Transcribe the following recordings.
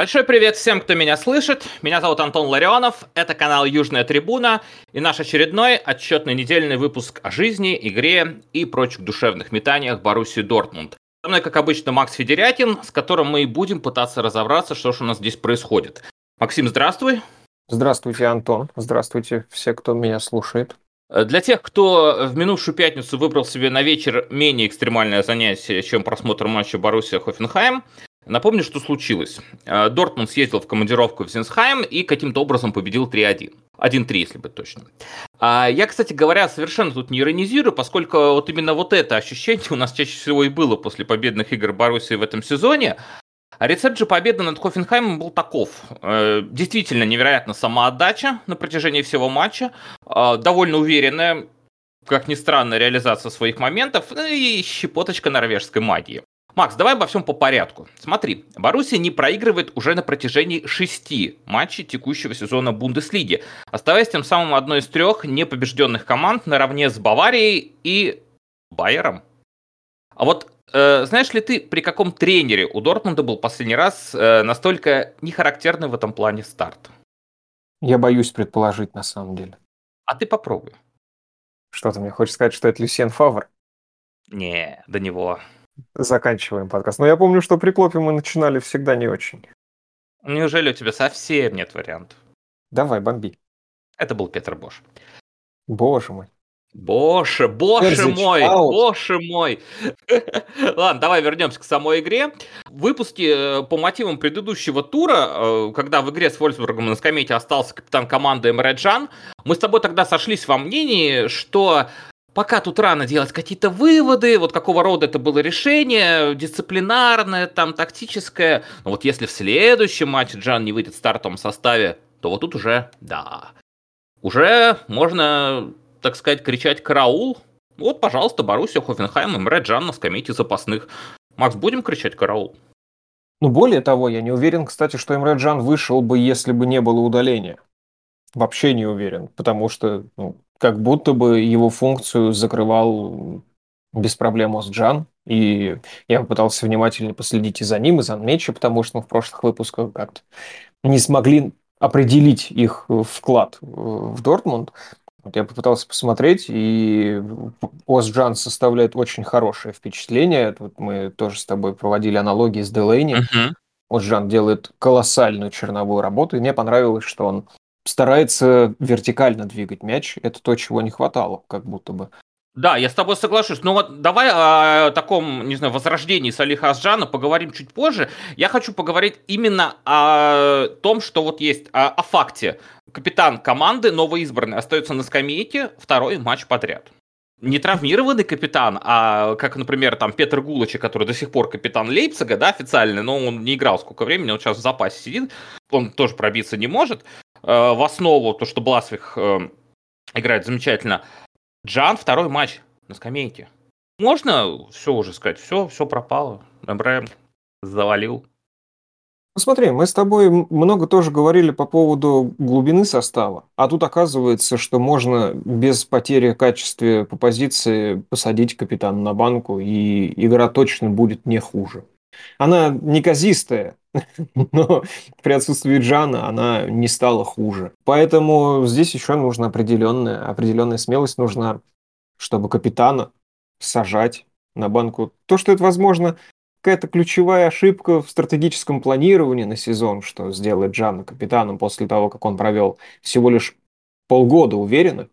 Большой привет всем, кто меня слышит. Меня зовут Антон Ларионов, это канал Южная Трибуна и наш очередной отчетный недельный выпуск о жизни, игре и прочих душевных метаниях Боруссии Дортмунд. Со мной, как обычно, Макс Федерякин, с которым мы и будем пытаться разобраться, что же у нас здесь происходит. Максим, здравствуй. Здравствуйте, Антон. Здравствуйте все, кто меня слушает. Для тех, кто в минувшую пятницу выбрал себе на вечер менее экстремальное занятие, чем просмотр матча Боруссия Хофенхайм, Напомню, что случилось. Э, Дортмунд съездил в командировку в Зинсхайм и каким-то образом победил 3-1. 1-3, если быть точным. А я, кстати говоря, совершенно тут не иронизирую, поскольку вот именно вот это ощущение у нас чаще всего и было после победных игр Боруссии в этом сезоне. А рецепт же победы над Хофенхаймом был таков. Э, действительно невероятно самоотдача на протяжении всего матча. Э, довольно уверенная, как ни странно, реализация своих моментов ну и щепоточка норвежской магии. Макс, давай обо всем по порядку. Смотри, Боруссия не проигрывает уже на протяжении шести матчей текущего сезона Бундеслиги, оставаясь тем самым одной из трех непобежденных команд наравне с Баварией и Байером. А вот э, знаешь ли ты, при каком тренере у Дортмунда был последний раз э, настолько нехарактерный в этом плане старт? Я боюсь предположить на самом деле. А ты попробуй. Что ты мне хочешь сказать, что это Люсьен Фавр? Не, до него. Заканчиваем подкаст. Но я помню, что при Клопе мы начинали всегда не очень. Неужели у тебя совсем нет вариантов? Давай, бомби. Это был Петр Бош. Боже мой. Боже, боже мой, аут. боже мой. Ладно, давай вернемся к самой игре. В выпуске э, по мотивам предыдущего тура, э, когда в игре с Вольсбургом на скамейке остался капитан команды Эмре Джан, мы с тобой тогда сошлись во мнении, что Пока тут рано делать какие-то выводы, вот какого рода это было решение, дисциплинарное, там, тактическое. Но вот если в следующем матче Джан не выйдет в стартовом составе, то вот тут уже, да, уже можно, так сказать, кричать «караул». Вот, пожалуйста, Боруссия, Хофенхайм, Эмре Джан на скамейке запасных. Макс, будем кричать «караул»? Ну, более того, я не уверен, кстати, что Эмре Джан вышел бы, если бы не было удаления. Вообще не уверен, потому что ну, как будто бы его функцию закрывал без проблем Осджан. И я попытался внимательно последить и за ним, и за Мечи, потому что мы в прошлых выпусках как-то не смогли определить их вклад в Дортмунд. Вот я попытался посмотреть, и Осджан составляет очень хорошее впечатление. Вот мы тоже с тобой проводили аналогии с Делейни. Uh-huh. Осджан делает колоссальную черновую работу, и мне понравилось, что он старается вертикально двигать мяч. Это то, чего не хватало, как будто бы. Да, я с тобой соглашусь. Но вот давай о таком, не знаю, возрождении Салиха Асджана поговорим чуть позже. Я хочу поговорить именно о том, что вот есть, о, факте. Капитан команды, новоизбранный, остается на скамейке второй матч подряд. Не травмированный капитан, а как, например, там Петр Гулыча, который до сих пор капитан Лейпцига, да, официальный, но он не играл сколько времени, он сейчас в запасе сидит, он тоже пробиться не может. Э, в основу, то, что Бласвих э, играет замечательно. Джан второй матч на скамейке. Можно все уже сказать, все, все пропало. Эмбре завалил. Ну смотри, мы с тобой много тоже говорили по поводу глубины состава, а тут оказывается, что можно без потери качества по позиции посадить капитана на банку, и игра точно будет не хуже. Она неказистая, но при отсутствии Джана она не стала хуже. Поэтому здесь еще нужна определенная, определенная смелость нужна, чтобы капитана сажать на банку. То, что это, возможно, какая-то ключевая ошибка в стратегическом планировании на сезон, что сделает Джана капитаном после того, как он провел всего лишь полгода уверенно,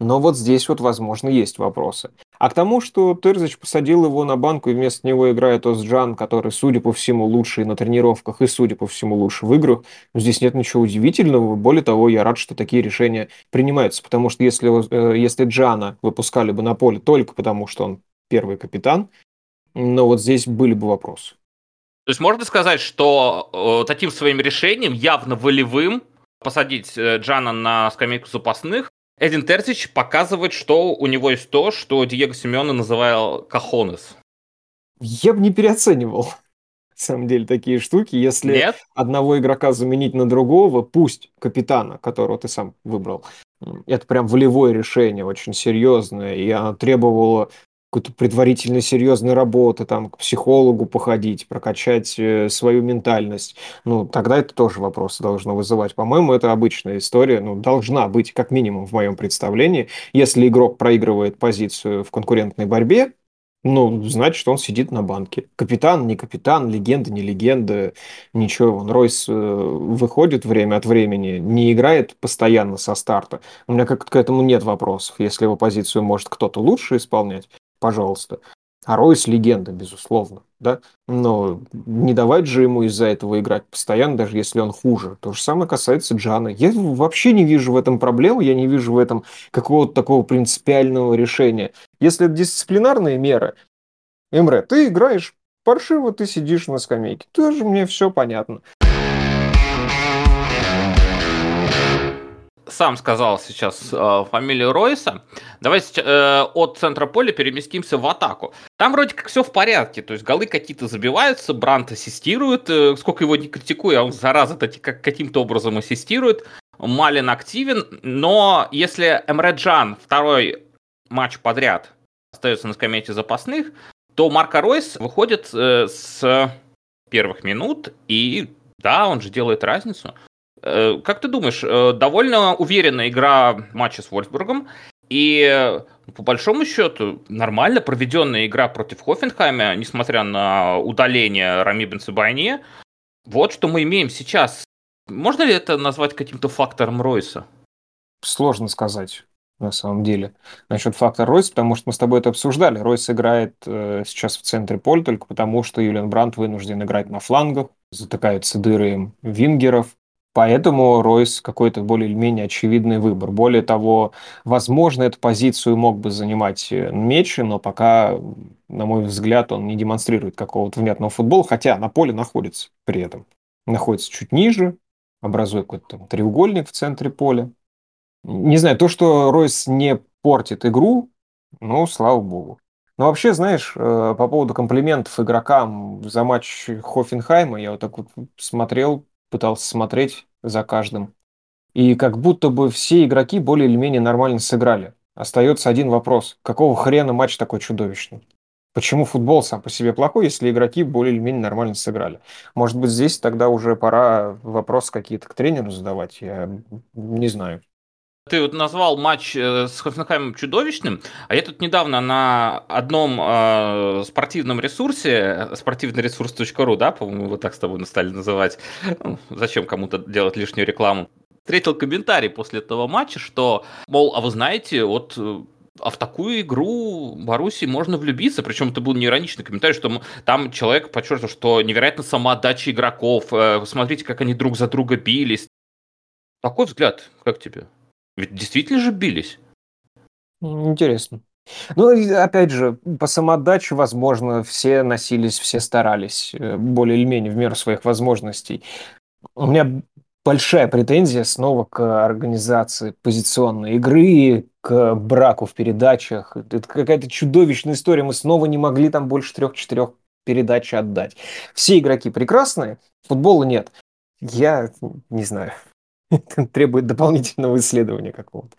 но вот здесь вот, возможно, есть вопросы. А к тому, что Терзич посадил его на банку, и вместо него играет Озджан, который, судя по всему, лучший на тренировках и, судя по всему, лучше в играх, здесь нет ничего удивительного. Более того, я рад, что такие решения принимаются, потому что если, э, если Джана выпускали бы на поле только потому, что он первый капитан, но вот здесь были бы вопросы. То есть можно сказать, что э, таким своим решением, явно волевым, посадить э, Джана на скамейку запасных, Эдин Терзич показывает, что у него есть то, что Диего Симеона называл кахонес. Я бы не переоценивал, на самом деле, такие штуки. Если Нет? одного игрока заменить на другого, пусть капитана, которого ты сам выбрал, это прям волевое решение, очень серьезное, и оно требовало какой-то предварительной серьезной работы, там, к психологу походить, прокачать э, свою ментальность, ну, тогда это тоже вопросы должно вызывать. По-моему, это обычная история, ну, должна быть, как минимум, в моем представлении. Если игрок проигрывает позицию в конкурентной борьбе, ну, значит, он сидит на банке. Капитан, не капитан, легенда, не легенда, ничего. Он Ройс э, выходит время от времени, не играет постоянно со старта. У меня как к этому нет вопросов. Если его позицию может кто-то лучше исполнять, пожалуйста. А Ройс легенда, безусловно, да? Но не давать же ему из-за этого играть постоянно, даже если он хуже. То же самое касается Джана. Я вообще не вижу в этом проблемы, я не вижу в этом какого-то такого принципиального решения. Если это дисциплинарные меры, Эмре, ты играешь паршиво, ты сидишь на скамейке. Тоже мне все понятно. Сам сказал сейчас э, фамилию Ройса. Давай э, от центра поля переместимся в атаку. Там вроде как все в порядке, то есть голы какие-то забиваются, Брант ассистирует, э, сколько его не критикую, а он, зараза, как, каким-то образом ассистирует. Малин активен, но если Эмре Джан второй матч подряд остается на скамейке запасных, то Марко Ройс выходит э, с первых минут, и да, он же делает разницу. Э, как ты думаешь, э, довольно уверенная игра матча с Вольфсбургом, и по большому счету нормально проведенная игра против Хофенхайма, несмотря на удаление Рами Бенцебайне. Вот что мы имеем сейчас. Можно ли это назвать каким-то фактором Ройса? Сложно сказать на самом деле, насчет фактора Ройс, потому что мы с тобой это обсуждали. Ройс играет э, сейчас в центре поля только потому, что Юлиан Брандт вынужден играть на флангах, затыкаются дыры вингеров, Поэтому Ройс какой-то более или менее очевидный выбор. Более того, возможно, эту позицию мог бы занимать э, Мечи, но пока, на мой взгляд, он не демонстрирует какого-то внятного футбола, хотя на поле находится при этом. Находится чуть ниже, образуя какой-то треугольник в центре поля. Не знаю, то, что Ройс не портит игру, ну, слава богу. Но вообще, знаешь, э, по поводу комплиментов игрокам за матч Хофенхайма, я вот так вот смотрел, пытался смотреть за каждым. И как будто бы все игроки более или менее нормально сыграли. Остается один вопрос. Какого хрена матч такой чудовищный? Почему футбол сам по себе плохой, если игроки более или менее нормально сыграли? Может быть, здесь тогда уже пора вопросы какие-то к тренеру задавать? Я не знаю. Ты вот назвал матч э, с Хофенхаймом чудовищным, а я тут недавно на одном э, спортивном ресурсе, спортивный ресурс.ру, да, по-моему, его так с тобой стали называть, ну, зачем кому-то делать лишнюю рекламу, встретил комментарий после этого матча, что, мол, а вы знаете, вот э, а в такую игру Баруси можно влюбиться. Причем это был не ироничный комментарий, что там человек подчеркнул, что невероятно самоотдача игроков. Э, смотрите, как они друг за друга бились. Такой взгляд, как тебе? Ведь действительно же бились. Интересно. Ну, опять же, по самоотдаче, возможно, все носились, все старались, э, более или менее в меру своих возможностей. У меня большая претензия снова к организации позиционной игры, к браку в передачах. Это какая-то чудовищная история. Мы снова не могли там больше трех-четырех передач отдать. Все игроки прекрасные, футбола нет. Я не знаю. Это требует дополнительного исследования какого-то.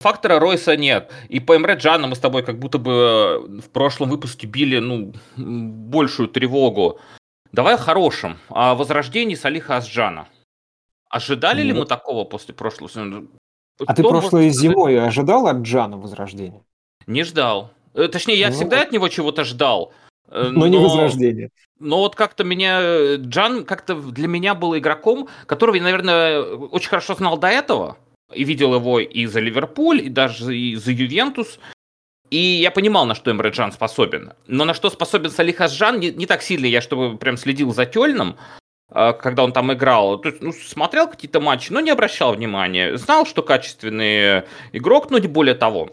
Фактора Ройса нет. И по Эмре Джану мы с тобой как будто бы э, в прошлом выпуске били ну, большую тревогу. Давай о хорошем. О возрождении Салиха Асджана. Ожидали Нет. ли мы такого после прошлого сезона? А ты прошлой зимой ожидал от Джана возрождения? Не ждал. Э, точнее, я ну, всегда от него чего-то ждал. Э, но, но не возрождение. Но вот как-то меня... Э, Джан как-то для меня был игроком, которого я, наверное, очень хорошо знал до этого. И видел его и за Ливерпуль, и даже и за Ювентус. И я понимал, на что Эмре Джан способен. Но на что способен Салих Асжан, не, не так сильно я, чтобы прям следил за Тёльным, э, когда он там играл. То есть, ну, смотрел какие-то матчи, но не обращал внимания. Знал, что качественный игрок, но не более того.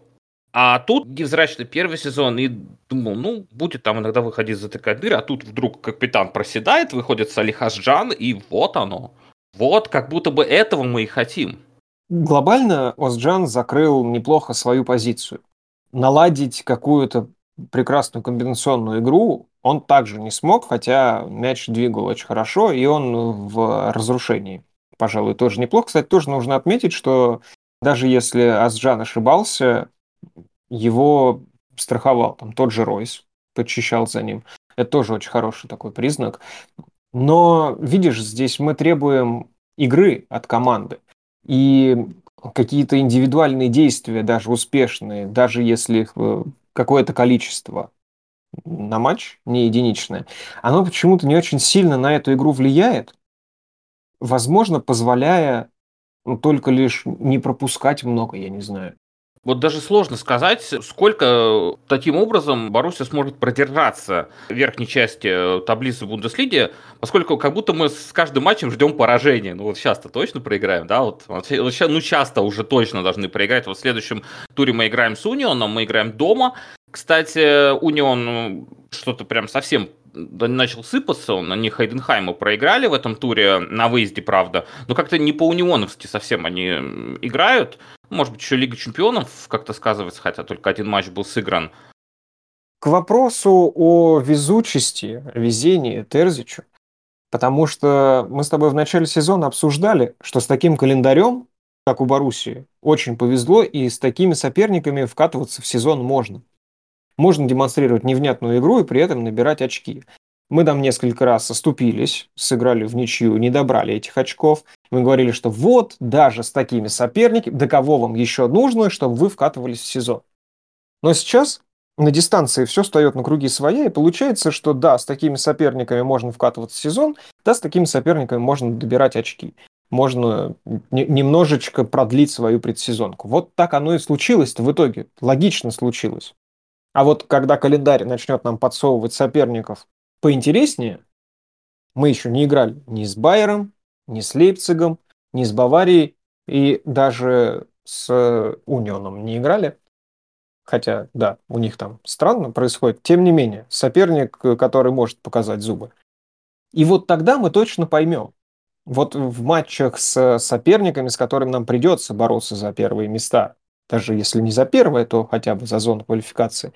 А тут невзрачный первый сезон, и думал, ну, будет там иногда выходить затыкать дыры, а тут вдруг капитан проседает, выходит Салих Асджан, и вот оно. Вот, как будто бы этого мы и хотим. Глобально Озджан закрыл неплохо свою позицию. Наладить какую-то прекрасную комбинационную игру он также не смог, хотя мяч двигал очень хорошо, и он в разрушении. Пожалуй, тоже неплохо. Кстати, тоже нужно отметить, что Даже если Асджан ошибался, его страховал там тот же Ройс, подчищал за ним. Это тоже очень хороший такой признак. Но, видишь, здесь мы требуем игры от команды. И какие-то индивидуальные действия, даже успешные, даже если их э, какое-то количество на матч, не единичное, оно почему-то не очень сильно на эту игру влияет, возможно, позволяя ну, только лишь не пропускать много, я не знаю. Вот даже сложно сказать, сколько таким образом Боруссия сможет продержаться в верхней части таблицы Бундеслиги, поскольку как будто мы с каждым матчем ждем поражения. Ну вот сейчас-то точно проиграем, да? Вот, ну часто уже точно должны проиграть. Вот в следующем туре мы играем с Унионом, мы играем дома. Кстати, Унион ну, что-то прям совсем начал сыпаться, он, они Хайденхайму проиграли в этом туре, на выезде, правда, но как-то не по-унионовски совсем они играют, может быть, еще Лига Чемпионов как-то сказывается, хотя только один матч был сыгран. К вопросу о везучести, везении Терзичу, потому что мы с тобой в начале сезона обсуждали, что с таким календарем, как у Боруссии, очень повезло, и с такими соперниками вкатываться в сезон можно. Можно демонстрировать невнятную игру и при этом набирать очки. Мы там несколько раз оступились, сыграли в ничью, не добрали этих очков. Мы говорили, что вот, даже с такими соперниками, до кого вам еще нужно, чтобы вы вкатывались в сезон. Но сейчас на дистанции все встает на круги своя, и получается, что да, с такими соперниками можно вкатываться в сезон, да, с такими соперниками можно добирать очки. Можно немножечко продлить свою предсезонку. Вот так оно и случилось в итоге. Логично случилось. А вот когда календарь начнет нам подсовывать соперников поинтереснее, мы еще не играли ни с Байером, ни с Лейпцигом, ни с Баварией, и даже с Унионом не играли. Хотя, да, у них там странно происходит. Тем не менее, соперник, который может показать зубы. И вот тогда мы точно поймем. Вот в матчах с соперниками, с которыми нам придется бороться за первые места, даже если не за первое, то хотя бы за зону квалификации,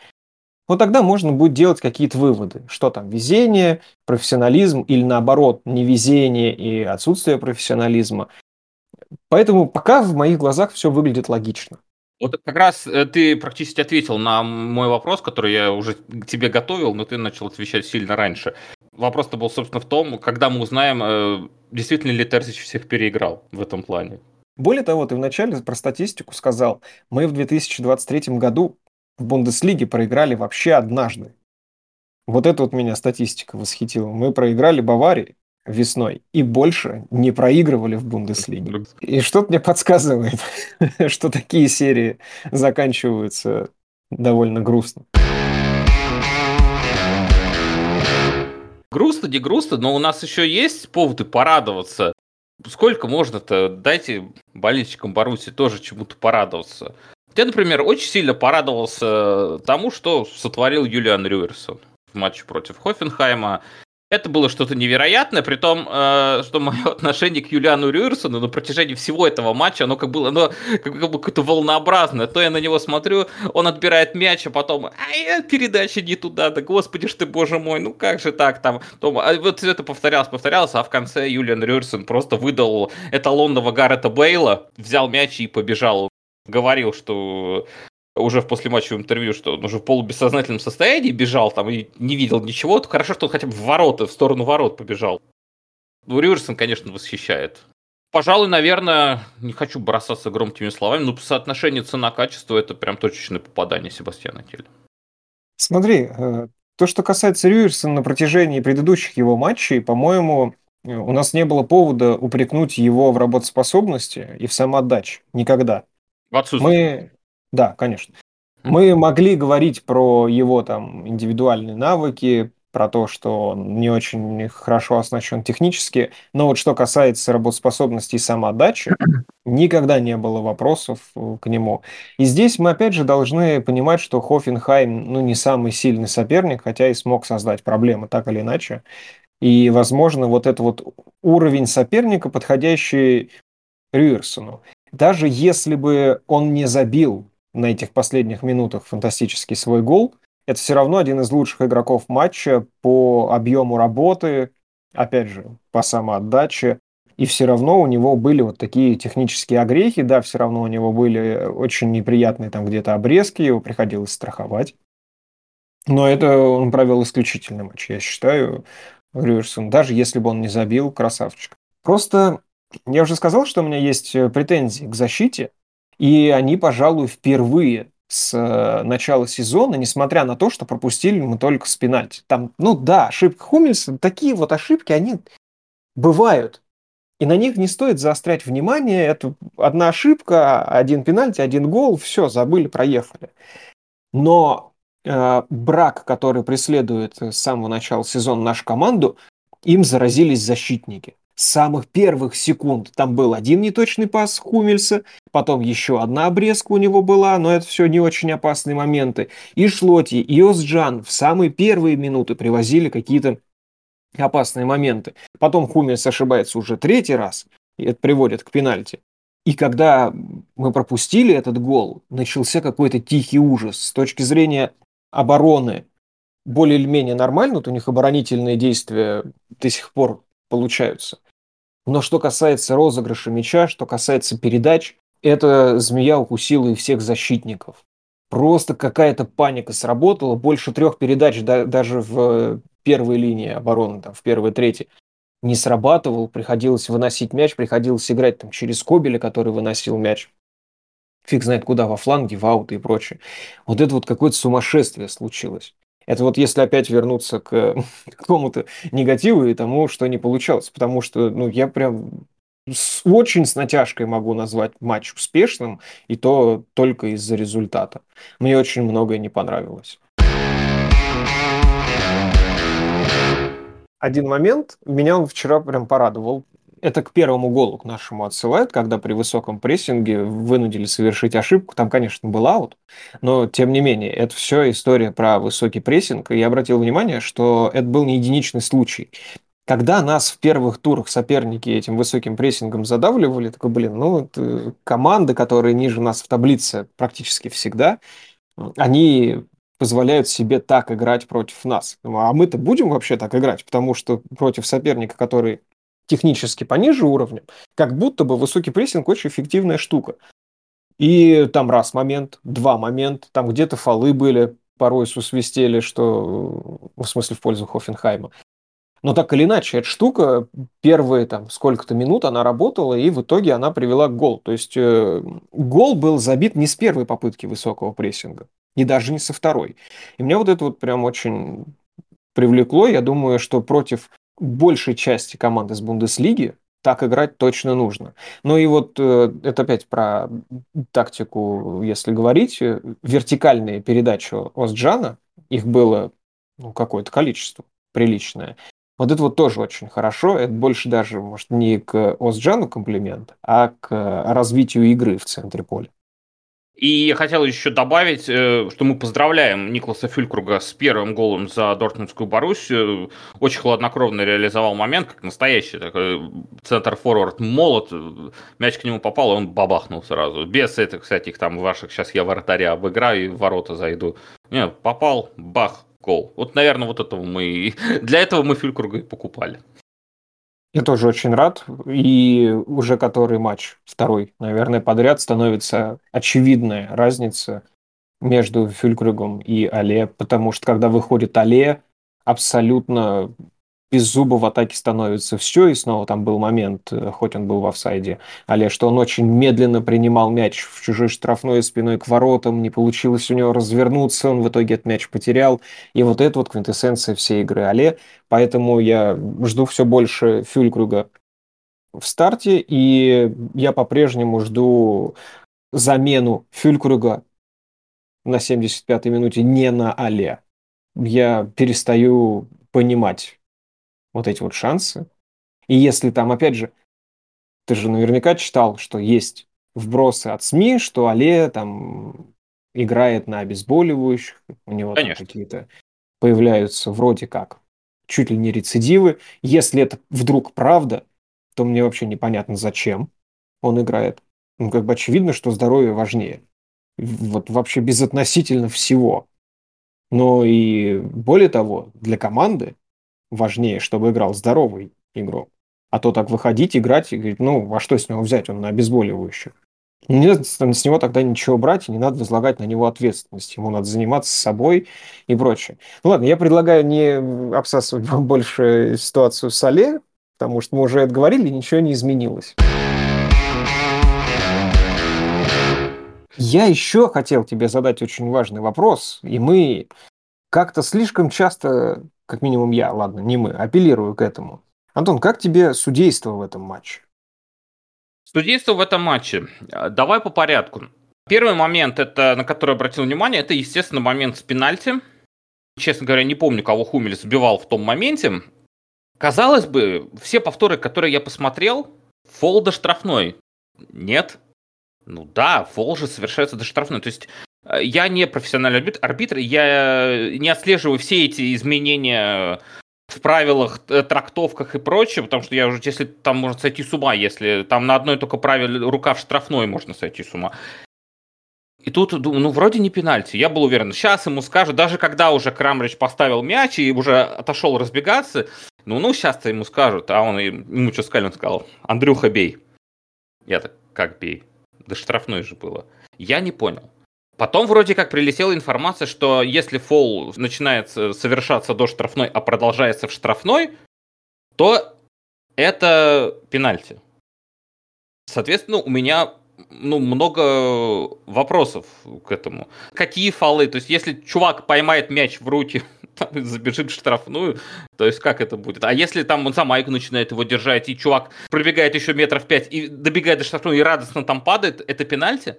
вот тогда можно будет делать какие-то выводы, что там везение, профессионализм или наоборот невезение и отсутствие профессионализма. Поэтому пока в моих глазах все выглядит логично. Вот как раз э, ты практически ответил на мой вопрос, который я уже к тебе готовил, но ты начал отвечать сильно раньше. Вопрос-то был, собственно, в том, когда мы узнаем, э, действительно ли Терзич всех переиграл в этом плане. Более того, ты вначале про статистику сказал, мы в 2023 году в Бундеслиге проиграли вообще однажды. Вот это вот меня статистика восхитила. Мы проиграли Баварии весной и больше не проигрывали в Бундеслиге. И что-то мне подсказывает, что такие серии заканчиваются довольно грустно. Грустно, не грустно, но у нас еще есть поводы порадоваться. Сколько можно-то? Дайте болельщикам Баруси тоже чему-то порадоваться. Я, например, очень сильно порадовался тому, что сотворил Юлиан Рюерсон в матче против Хофенхайма. Это было что-то невероятное, при том, э, что мое отношение к Юлиану Рюерсону на протяжении всего этого матча, оно как было, оно как, как бы какое-то волнообразное. То я на него смотрю, он отбирает мяч, а потом, ай, передача не туда, да господи ж ты, боже мой, ну как же так там. Том, а вот это повторялось, повторялось, а в конце Юлиан Рюерсон просто выдал эталонного Гаррета Бейла, взял мяч и побежал говорил, что уже в послематчевом интервью, что он уже в полубессознательном состоянии бежал там и не видел ничего, то хорошо, что он хотя бы в ворота, в сторону ворот побежал. Ну, Риверсон, конечно, восхищает. Пожалуй, наверное, не хочу бросаться громкими словами, но по соотношению цена-качество это прям точечное попадание Себастьяна Келли. Смотри, э, то, что касается Рюерсона на протяжении предыдущих его матчей, по-моему, у нас не было повода упрекнуть его в работоспособности и в самоотдаче. Никогда. В отсутствие. Мы, да, конечно. Мы могли говорить про его там индивидуальные навыки, про то, что он не очень хорошо оснащен технически, но вот что касается работоспособности и самоотдачи, никогда не было вопросов э, к нему. И здесь мы опять же должны понимать, что Хофенхайм ну, не самый сильный соперник, хотя и смог создать проблемы так или иначе. И, возможно, вот это вот уровень соперника, подходящий Рюерсону. Даже если бы он не забил на этих последних минутах фантастический свой гол, это все равно один из лучших игроков матча по объему работы, опять же, по самоотдаче. и все равно у него были вот такие технические огрехи, да, все равно у него были очень неприятные там где-то обрезки, его приходилось страховать. Но это он провел исключительный матч, я считаю, Рюерсон, даже если бы он не забил, красавчик. Просто я уже сказал, что у меня есть э, претензии к защите, и они, пожалуй, впервые с э, начала сезона, несмотря на то, что пропустили мы только с пенальти. Там, ну да, ошибка Хумельса, такие вот ошибки, они бывают. И на них не стоит заострять внимание. Это одна ошибка, один пенальти, один гол, все, забыли, проехали. Но э, брак, который преследует с самого начала сезона нашу команду, им заразились защитники. Самых первых секунд там был один неточный пас Хумельса, потом еще одна обрезка у него была, но это все не очень опасные моменты. И Шлоти, и Озджан в самые первые минуты привозили какие-то опасные моменты. Потом Хумельс ошибается уже третий раз, и это приводит к пенальти. И когда мы пропустили этот гол, начался какой-то тихий ужас. С точки зрения обороны более или менее нормально, вот у них оборонительные действия до сих пор получаются. Но что касается розыгрыша мяча, что касается передач, эта змея укусила и всех защитников. Просто какая-то паника сработала. Больше трех передач да, даже в первой линии обороны, там, в первой трети, не срабатывал. Приходилось выносить мяч, приходилось играть там, через Кобеля, который выносил мяч. Фиг знает куда, во фланге, в ауты и прочее. Вот это вот какое-то сумасшествие случилось. Это вот если опять вернуться к какому-то негативу и тому, что не получалось. Потому что ну, я прям с, очень с натяжкой могу назвать матч успешным, и то только из-за результата. Мне очень многое не понравилось. Один момент, меня он вчера прям порадовал. Это к первому голу к нашему отсылают, когда при высоком прессинге вынудили совершить ошибку. Там, конечно, был аут, но тем не менее, это все история про высокий прессинг. И я обратил внимание, что это был не единичный случай. Когда нас в первых турах соперники этим высоким прессингом задавливали, такой, блин, ну, вот, команды, которые ниже нас в таблице практически всегда, они позволяют себе так играть против нас. А мы-то будем вообще так играть, потому что против соперника, который технически пониже уровнем, как будто бы высокий прессинг очень эффективная штука. И там раз момент, два момента, там где-то фолы были, порой сусвистели, что в смысле в пользу Хофенхайма. Но так или иначе, эта штука первые там сколько-то минут она работала, и в итоге она привела к гол. То есть э, гол был забит не с первой попытки высокого прессинга, и даже не со второй. И меня вот это вот прям очень привлекло. Я думаю, что против большей части команд из Бундеслиги так играть точно нужно. Ну и вот э, это опять про тактику, если говорить. Вертикальные передачи Остджана, их было ну, какое-то количество приличное. Вот это вот тоже очень хорошо. Это больше даже, может, не к Озджану комплимент, а к развитию игры в центре поля. И я хотел еще добавить, э, что мы поздравляем Никласа Фюлькруга с первым голом за Дортмундскую Боруссию. Очень хладнокровно реализовал момент, как настоящий такой центр-форвард молот. Мяч к нему попал, и он бабахнул сразу. Без этих, кстати, там ваших, сейчас я вратаря обыграю и в ворота зайду. Не, попал, бах, гол. Вот, наверное, вот этого мы... Для этого мы Фюлькруга и покупали. Я тоже очень рад. И уже который матч, второй, наверное, подряд, становится очевидная разница между Фюлькругом и Але, потому что когда выходит Але, абсолютно без зуба в атаке становится все, и снова там был момент, э, хоть он был в офсайде, але что он очень медленно принимал мяч в чужой штрафной спиной к воротам, не получилось у него развернуться, он в итоге этот мяч потерял, и вот это вот квинтэссенция всей игры але, поэтому я жду все больше Фюлькруга в старте, и я по-прежнему жду замену Фюлькруга на 75-й минуте не на але. Я перестаю понимать вот эти вот шансы. И если там, опять же, ты же наверняка читал, что есть вбросы от СМИ, что Але там играет на обезболивающих, у него какие-то появляются вроде как чуть ли не рецидивы. Если это вдруг правда, то мне вообще непонятно, зачем он играет. Ну, как бы очевидно, что здоровье важнее. Вот вообще безотносительно всего. Но и более того, для команды важнее, чтобы играл здоровый игрок. А то так выходить, играть и говорить, ну, а что с него взять, он на обезболивающих. Не надо с него тогда ничего брать, и не надо возлагать на него ответственность. Ему надо заниматься собой и прочее. Ну ладно, я предлагаю не обсасывать больше ситуацию в Соле, потому что мы уже это говорили, ничего не изменилось. Я еще хотел тебе задать очень важный вопрос, и мы как-то слишком часто, как минимум я, ладно, не мы, апеллирую к этому. Антон, как тебе судейство в этом матче? Судейство в этом матче. Э, давай по порядку. Первый момент, это, на который обратил внимание, это, естественно, момент с пенальти. Честно говоря, не помню, кого Хумель сбивал в том моменте. Казалось бы, все повторы, которые я посмотрел, фол до штрафной. Нет. Ну да, фол же совершается до штрафной. То есть я не профессиональный арбитр, я не отслеживаю все эти изменения в правилах, э, трактовках и прочее, потому что я уже, если там можно сойти с ума, если там на одной только правиле рука в штрафной можно сойти с ума. И тут, ну, вроде не пенальти. Я был уверен, сейчас ему скажут, даже когда уже Крамрич поставил мяч и уже отошел разбегаться, ну, ну, сейчас-то ему скажут, а он ему что сказали, он сказал, Андрюха, бей. Я так, как бей? Да штрафной же было. Я не понял. Потом вроде как прилетела информация, что если фол начинает совершаться до штрафной, а продолжается в штрафной, то это пенальти. Соответственно, у меня ну, много вопросов к этому. Какие фолы? То есть, если чувак поймает мяч в руки, там, забежит в штрафную, то есть, как это будет? А если там он за майку начинает его держать, и чувак пробегает еще метров пять и добегает до штрафной и радостно там падает, это пенальти?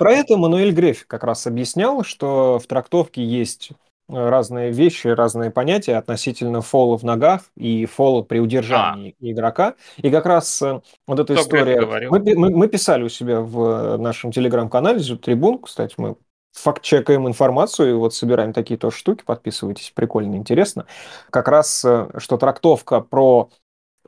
Про это Мануэль Греф как раз объяснял, что в трактовке есть э, разные вещи, разные понятия относительно фола в ногах и фола при удержании а. игрока. И как раз э, вот эта Кто история... Мы, мы, мы писали у себя в нашем телеграм-канале Трибун, кстати, мы факт-чекаем информацию, и вот собираем такие тоже штуки, подписывайтесь, прикольно, интересно. Как раз, э, что трактовка про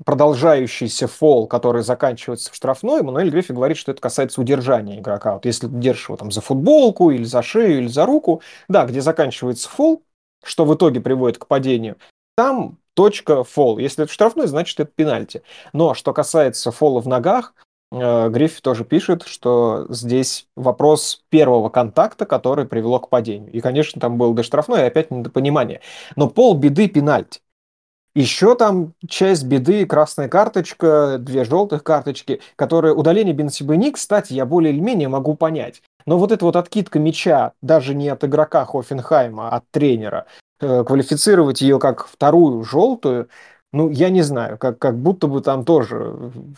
продолжающийся фол, который заканчивается в штрафной, Мануэль Гриффи говорит, что это касается удержания игрока. Вот если держишь его там за футболку или за шею или за руку, да, где заканчивается фол, что в итоге приводит к падению, там точка фол. Если это штрафной, значит это пенальти. Но что касается фола в ногах, э, Гриффи тоже пишет, что здесь вопрос первого контакта, который привело к падению. И, конечно, там был до штрафной, и опять недопонимание. Но пол беды пенальти. Еще там часть беды, красная карточка, две желтых карточки, которые удаление Бенсибени, кстати, я более или менее могу понять. Но вот эта вот откидка мяча, даже не от игрока Хофенхайма, а от тренера, э, квалифицировать ее как вторую желтую, ну, я не знаю, как, как будто бы там тоже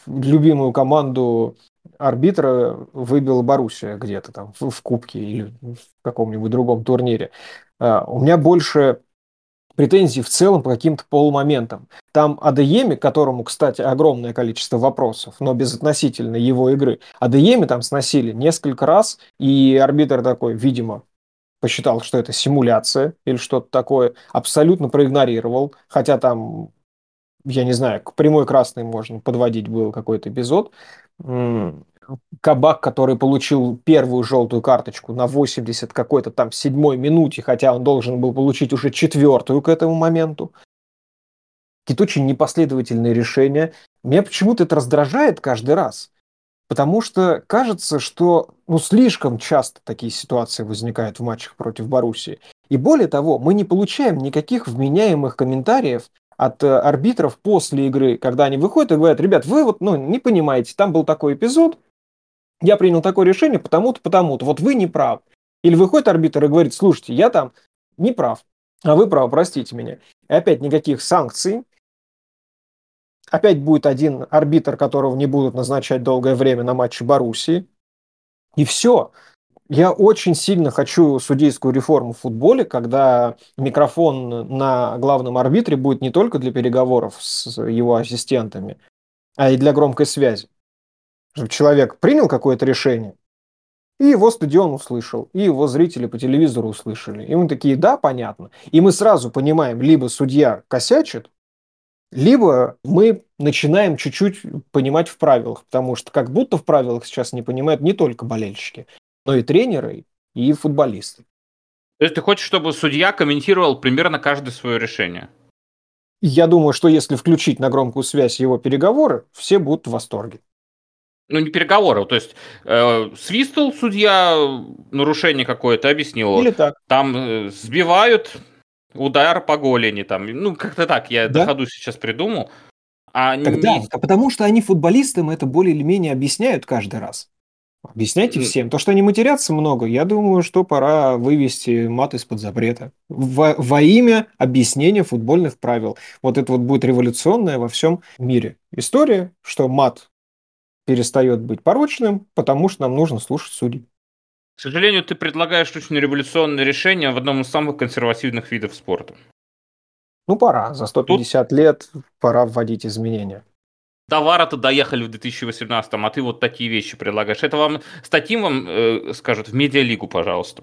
любимую команду арбитра выбил Боруссия где-то там в, в Кубке или в каком-нибудь другом турнире. Uh, у меня больше претензий в целом по каким-то полумоментам. Там Адееми, которому, кстати, огромное количество вопросов, но безотносительно его игры, Адееми там сносили несколько раз, и арбитр такой, видимо, посчитал, что это симуляция или что-то такое, абсолютно проигнорировал, хотя там, я не знаю, к прямой красной можно подводить был какой-то эпизод. Кабак, который получил первую желтую карточку на 80 какой-то там седьмой минуте, хотя он должен был получить уже четвертую к этому моменту. Какие-то очень непоследовательные решения. Меня почему-то это раздражает каждый раз. Потому что кажется, что ну, слишком часто такие ситуации возникают в матчах против Боруссии. И более того, мы не получаем никаких вменяемых комментариев от э, арбитров после игры, когда они выходят и говорят, ребят, вы вот ну, не понимаете, там был такой эпизод, я принял такое решение потому-то, потому-то, вот вы не прав. Или выходит арбитр и говорит, слушайте, я там не прав, а вы правы, простите меня. И опять никаких санкций. Опять будет один арбитр, которого не будут назначать долгое время на матче Боруссии. И все. Я очень сильно хочу судейскую реформу в футболе, когда микрофон на главном арбитре будет не только для переговоров с его ассистентами, а и для громкой связи чтобы человек принял какое-то решение, и его стадион услышал, и его зрители по телевизору услышали. И мы такие, да, понятно. И мы сразу понимаем, либо судья косячит, либо мы начинаем чуть-чуть понимать в правилах, потому что как будто в правилах сейчас не понимают не только болельщики, но и тренеры, и футболисты. То есть ты хочешь, чтобы судья комментировал примерно каждое свое решение? я думаю, что если включить на громкую связь его переговоры, все будут в восторге. Ну, не переговоры, то есть э, свистал судья, нарушение какое-то, объяснил. Или так. Там э, сбивают, удар по голени, там, ну, как-то так, я да? до ходу сейчас придумал. А Тогда, не... потому что они футболистам это более или менее объясняют каждый раз. Объясняйте всем. То, что они матерятся много, я думаю, что пора вывести мат из-под запрета. Во, во имя объяснения футбольных правил. Вот это вот будет революционная во всем мире история, что мат перестает быть порочным, потому что нам нужно слушать судей. К сожалению, ты предлагаешь очень революционное решение в одном из самых консервативных видов спорта. Ну, пора. За 150 Тут... лет пора вводить изменения. До Вара-то доехали в 2018, а ты вот такие вещи предлагаешь. Это вам статьим вам э, скажут в медиалигу, пожалуйста.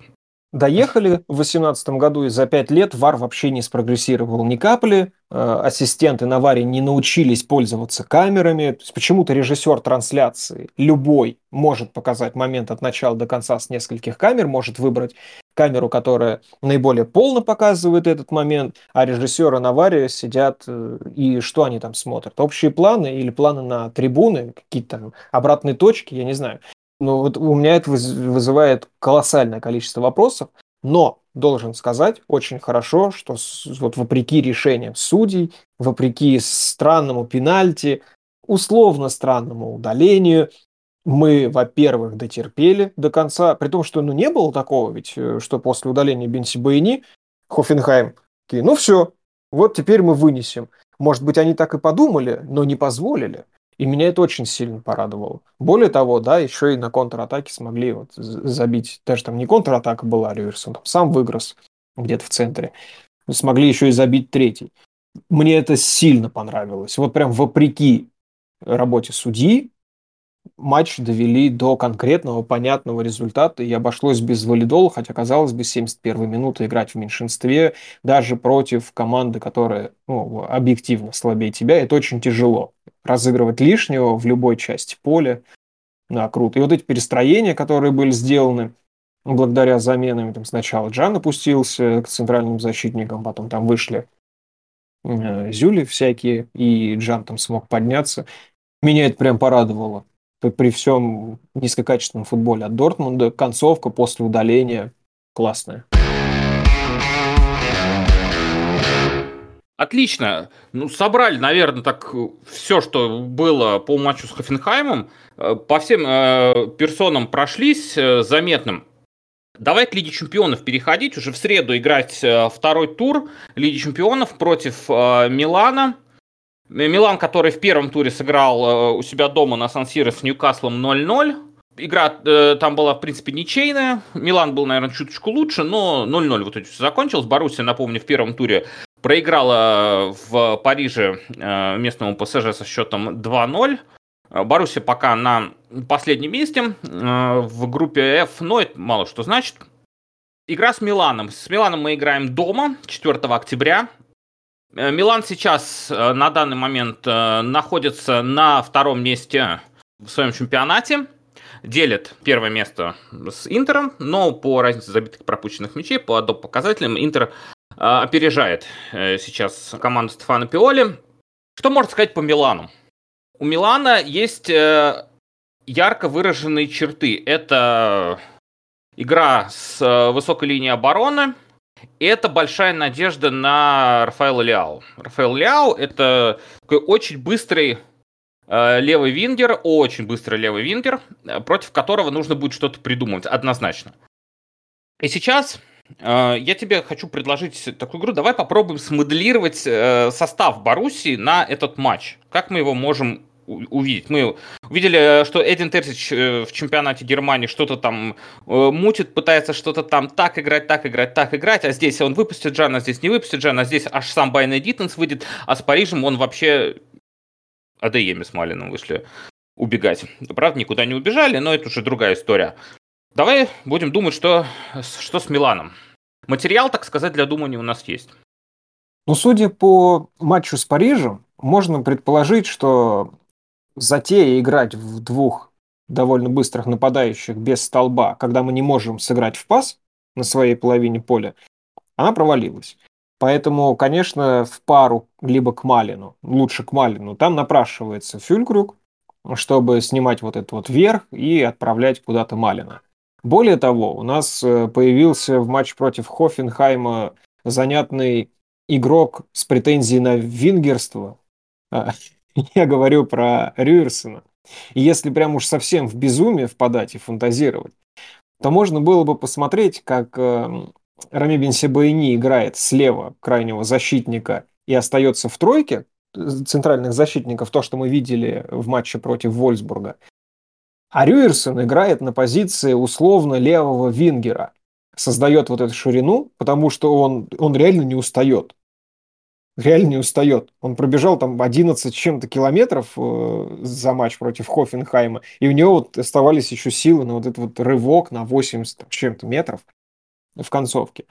Доехали в 2018 году, и за пять лет ВАР вообще не спрогрессировал ни капли. Э, ассистенты на ВАРе не научились пользоваться камерами. То есть почему-то режиссер трансляции, любой, может показать момент от начала до конца с нескольких камер, может выбрать камеру, которая наиболее полно показывает этот момент, а режиссеры на ВАРе сидят, э, и что они там смотрят? Общие планы или планы на трибуны, какие-то обратные точки, я не знаю. Ну вот у меня это вызывает колоссальное количество вопросов, но должен сказать очень хорошо, что вот вопреки решениям судей, вопреки странному пенальти, условно странному удалению, мы, во-первых, дотерпели до конца, при том, что ну, не было такого, ведь э, что после удаления Бенси Байни Хофенхайм, ну все, вот теперь мы вынесем. Может быть, они так и подумали, но не позволили. И меня это очень сильно порадовало. Более того, да, еще и на контратаке смогли вот забить. Даже там не контратака была Риверсон, там сам выигрос где-то в центре. Смогли еще и забить третий. Мне это сильно понравилось. Вот прям вопреки работе судьи, матч довели до конкретного, понятного результата, и обошлось без валидола, хотя, казалось бы, 71 минуты играть в меньшинстве, даже против команды, которая ну, объективно слабее тебя, это очень тяжело. Разыгрывать лишнего в любой части поля, да, круто. И вот эти перестроения, которые были сделаны, благодаря заменам, там сначала Джан опустился к центральным защитникам, потом там вышли э, Зюли всякие, и Джан там смог подняться. Меня это прям порадовало при всем низкокачественном футболе от Дортмунда, концовка после удаления классная. Отлично. Ну, собрали, наверное, так все, что было по матчу с Хофенхаймом. Э, по всем э, персонам прошлись э, заметным. Давай к Лиге Чемпионов переходить. Уже в среду играть э, второй тур Лиги Чемпионов против э, Милана. Милан, который в первом туре сыграл э, у себя дома на Сан-Сиро с Ньюкаслом 0-0. Игра э, там была, в принципе, ничейная. Милан был, наверное, чуточку лучше, но 0-0 вот это все закончилось. Боруссия, напомню, в первом туре проиграла в Париже э, местному ПСЖ со счетом 2-0. Боруссия пока на последнем месте в группе F, но это мало что значит. Игра с Миланом. С Миланом мы играем дома 4 октября. Э, Милан сейчас э, на данный момент э, находится на втором месте в своем чемпионате. Делит первое место с Интером, но по разнице забитых пропущенных мячей, по доп. показателям, Интер опережает сейчас команду Стефана Пиоли. Что можно сказать по Милану? У Милана есть ярко выраженные черты. Это игра с высокой линии обороны – это большая надежда на Рафаэла Ляо. Рафаэл Ляо – это такой очень быстрый э, левый вингер, очень быстрый левый вингер, э, против которого нужно будет что-то придумывать, однозначно. И сейчас э, я тебе хочу предложить такую игру. Давай попробуем смоделировать состав Боруссии на этот матч. Как мы его можем увидеть. Мы увидели, что Эдин Терсич э, в чемпионате Германии что-то там э, мутит, пытается что-то там так играть, так играть, так играть, а здесь он выпустит Джана, здесь не выпустит Джана, а здесь аж сам Байна Диттенс выйдет, а с Парижем он вообще АДЕМи с Малином вышли убегать. Правда, никуда не убежали, но это уже другая история. Давай будем думать, что, что с Миланом. Материал, так сказать, для думания у нас есть. Ну, судя по матчу с Парижем, можно предположить, что затея играть в двух довольно быстрых нападающих без столба, когда мы не можем сыграть в пас на своей половине поля, она провалилась. Поэтому, конечно, в пару либо к Малину, лучше к Малину, там напрашивается Фюлькрюк, чтобы снимать вот этот вот верх и отправлять куда-то Малина. Более того, у нас э, появился в матче против Хофенхайма занятный игрок с претензией на вингерство. Я говорю про Рюерсона. И если прям уж совсем в безумие впадать и фантазировать, то можно было бы посмотреть, как эм, Рами Бенсебаини играет слева крайнего защитника и остается в тройке центральных защитников, то, что мы видели в матче против Вольсбурга. А Рюерсон играет на позиции условно левого вингера. Создает вот эту ширину, потому что он, он реально не устает. Реально не устает. Он пробежал там 11 чем-то километров э, за матч против Хофенхайма, и у него вот оставались еще силы на вот этот вот рывок на 80 чем-то метров в концовке.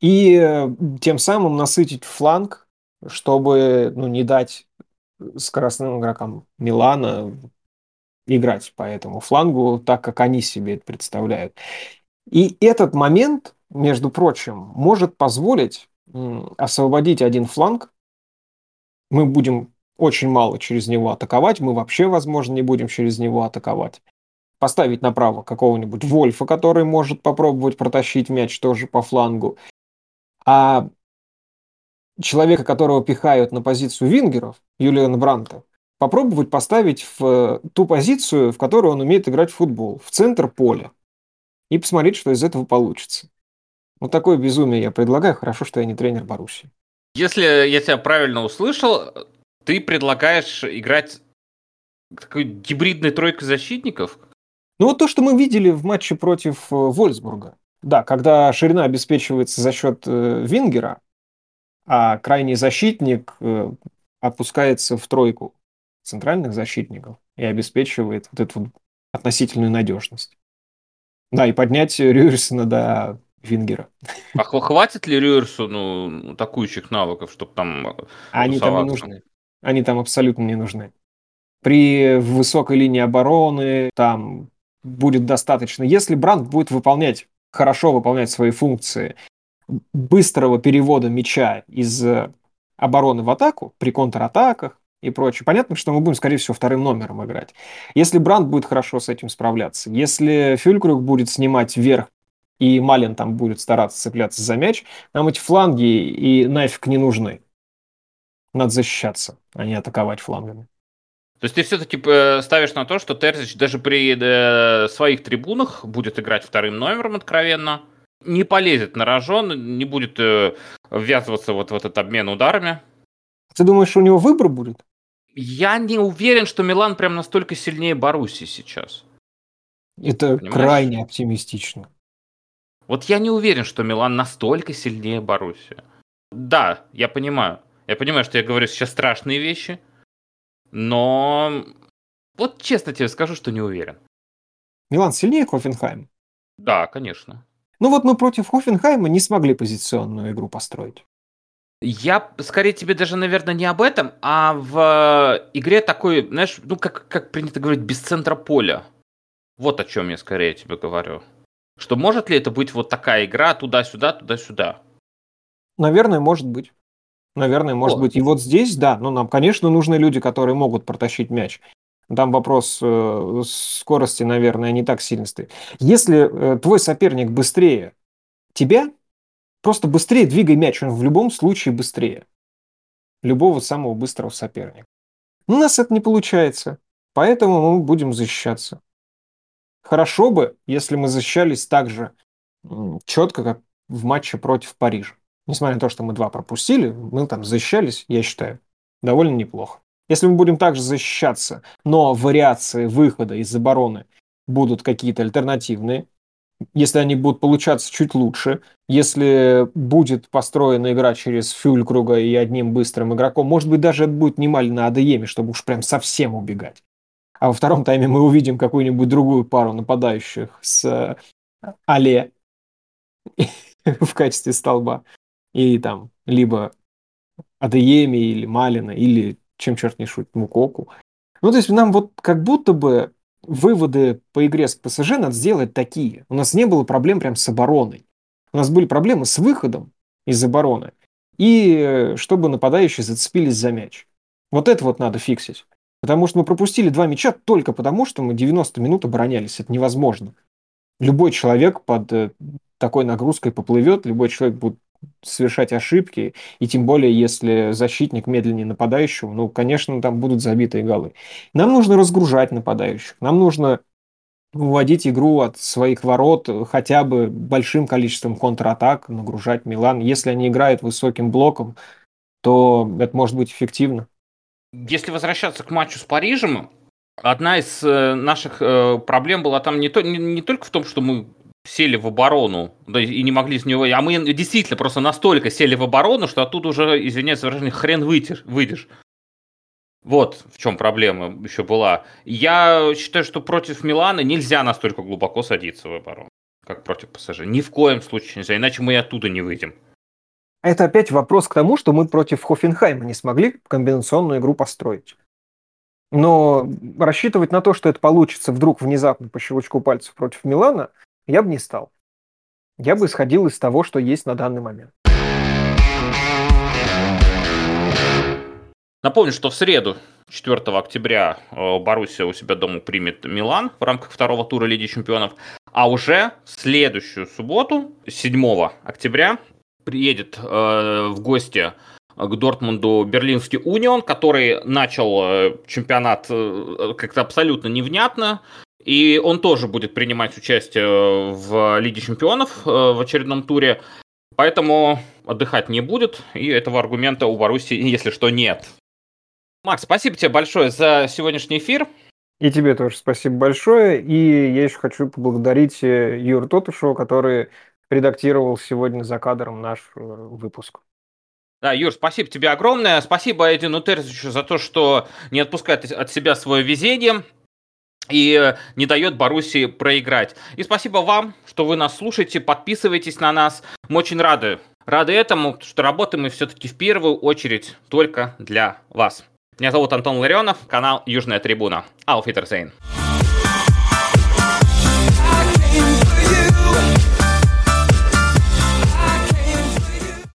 И э, тем самым насытить фланг, чтобы ну, не дать скоростным игрокам Милана играть по этому флангу так, как они себе это представляют. И этот момент, между прочим, может позволить освободить один фланг. Мы будем очень мало через него атаковать, мы вообще, возможно, не будем через него атаковать поставить направо какого-нибудь Вольфа, который может попробовать протащить мяч тоже по флангу. А человека, которого пихают на позицию вингеров, Юлиана Бранта, попробовать поставить в ту позицию, в которую он умеет играть в футбол, в центр поля, и посмотреть, что из этого получится. Вот такое безумие я предлагаю. Хорошо, что я не тренер Баруси. Если я тебя правильно услышал, ты предлагаешь играть такой гибридной тройкой защитников? Ну вот то, что мы видели в матче против э, Вольсбурга. Да, когда ширина обеспечивается за счет э, Вингера, а крайний защитник э, опускается в тройку центральных защитников и обеспечивает вот эту относительную надежность. Да, и поднять Рюерсона до Вингера. А хватит ли Рюерсону атакующих навыков, чтобы там Они там не нужны. Они там абсолютно не нужны. При высокой линии обороны, там будет достаточно. Если Бранд будет выполнять, хорошо выполнять свои функции быстрого перевода мяча из э, обороны в атаку при контратаках и прочее, понятно, что мы будем, скорее всего, вторым номером играть. Если Бранд будет хорошо с этим справляться, если Фюлькрюк будет снимать вверх и Малин там будет стараться цепляться за мяч, нам эти фланги и нафиг не нужны. Надо защищаться, а не атаковать флангами. То есть ты все-таки э, ставишь на то, что Терзич даже при э, своих трибунах будет играть вторым номером откровенно, не полезет на рожон, не будет э, ввязываться вот в этот обмен ударами. Ты думаешь, у него выбор будет? Я не уверен, что Милан прям настолько сильнее Баруси сейчас. Это Понимаешь? крайне оптимистично. Вот я не уверен, что Милан настолько сильнее Баруси. Да, я понимаю. Я понимаю, что я говорю сейчас страшные вещи, но вот честно тебе скажу, что не уверен. Милан сильнее Хофенхайм? Да, конечно. Ну вот мы против Хофенхайма не смогли позиционную игру построить. Я скорее тебе даже, наверное, не об этом, а в игре такой, знаешь, ну как, как принято говорить, без центра поля. Вот о чем я скорее тебе говорю. Что может ли это быть вот такая игра туда-сюда, туда-сюда? Наверное, может быть. Наверное, может вот. быть. И вот здесь, да, ну нам, конечно, нужны люди, которые могут протащить мяч. Там вопрос э, скорости, наверное, не так сильно стоит. Если э, твой соперник быстрее тебя, просто быстрее двигай мяч, он в любом случае быстрее любого самого быстрого соперника. Но у нас это не получается, поэтому мы будем защищаться. Хорошо бы, если мы защищались так же четко, как в матче против Парижа. Несмотря на то, что мы два пропустили, мы там защищались, я считаю, довольно неплохо. Если мы будем также защищаться, но вариации выхода из обороны будут какие-то альтернативные, если они будут получаться чуть лучше, если будет построена игра через фюлькруга и одним быстрым игроком, может быть, даже это будет не на АДЕМе, чтобы уж прям совсем убегать. А во втором тайме мы увидим какую-нибудь другую пару нападающих с э, Але в качестве столба и там либо Адееми или Малина, или, чем черт не шутит, Мукоку. Ну, то есть нам вот как будто бы выводы по игре с ПСЖ надо сделать такие. У нас не было проблем прям с обороной. У нас были проблемы с выходом из обороны. и чтобы нападающие зацепились за мяч. Вот это вот надо фиксить. Потому что мы пропустили два мяча только потому, что мы 90 минут оборонялись. Это невозможно. Любой человек под э, такой нагрузкой поплывет, любой человек будет совершать ошибки, и тем более, если защитник медленнее нападающего, ну, конечно, там будут забитые голы. Нам нужно разгружать нападающих, нам нужно выводить игру от своих ворот хотя бы большим количеством контратак, нагружать Милан. Если они играют высоким блоком, то это может быть эффективно. Если возвращаться к матчу с Парижем, одна из э, наших э, проблем была там не, то, не, не только в том, что мы сели в оборону да, и не могли с него... А мы действительно просто настолько сели в оборону, что оттуда уже, извиняюсь, выражение, хрен выйдешь. выйдешь. Вот в чем проблема еще была. Я считаю, что против Милана нельзя настолько глубоко садиться в оборону, как против ПСЖ. Ни в коем случае нельзя, иначе мы и оттуда не выйдем. Это опять вопрос к тому, что мы против Хофенхайма не смогли комбинационную игру построить. Но рассчитывать на то, что это получится вдруг внезапно по щелчку пальцев против Милана, я бы не стал. Я бы исходил из того, что есть на данный момент. Напомню, что в среду, 4 октября, э, Боруссия у себя дома примет Милан в рамках второго тура Лиги Чемпионов. А уже в следующую субботу, 7 октября, приедет э, в гости к Дортмунду Берлинский Унион, который начал э, чемпионат э, как-то абсолютно невнятно. И он тоже будет принимать участие в Лиге чемпионов э, в очередном туре. Поэтому отдыхать не будет. И этого аргумента у Баруси, если что, нет. Макс, спасибо тебе большое за сегодняшний эфир. И тебе тоже спасибо большое. И я еще хочу поблагодарить Юру Тотушева, который редактировал сегодня за кадром наш э, выпуск. Да, Юр, спасибо тебе огромное. Спасибо Эдину Терзичу за то, что не отпускает от себя свое везение и э, не дает Баруси проиграть. И спасибо вам, что вы нас слушаете, подписывайтесь на нас. Мы очень рады. Рады этому, что работаем мы все-таки в первую очередь только для вас. Меня зовут Антон Ларионов, канал Южная Трибуна. Ауфитер Зейн. I came for you.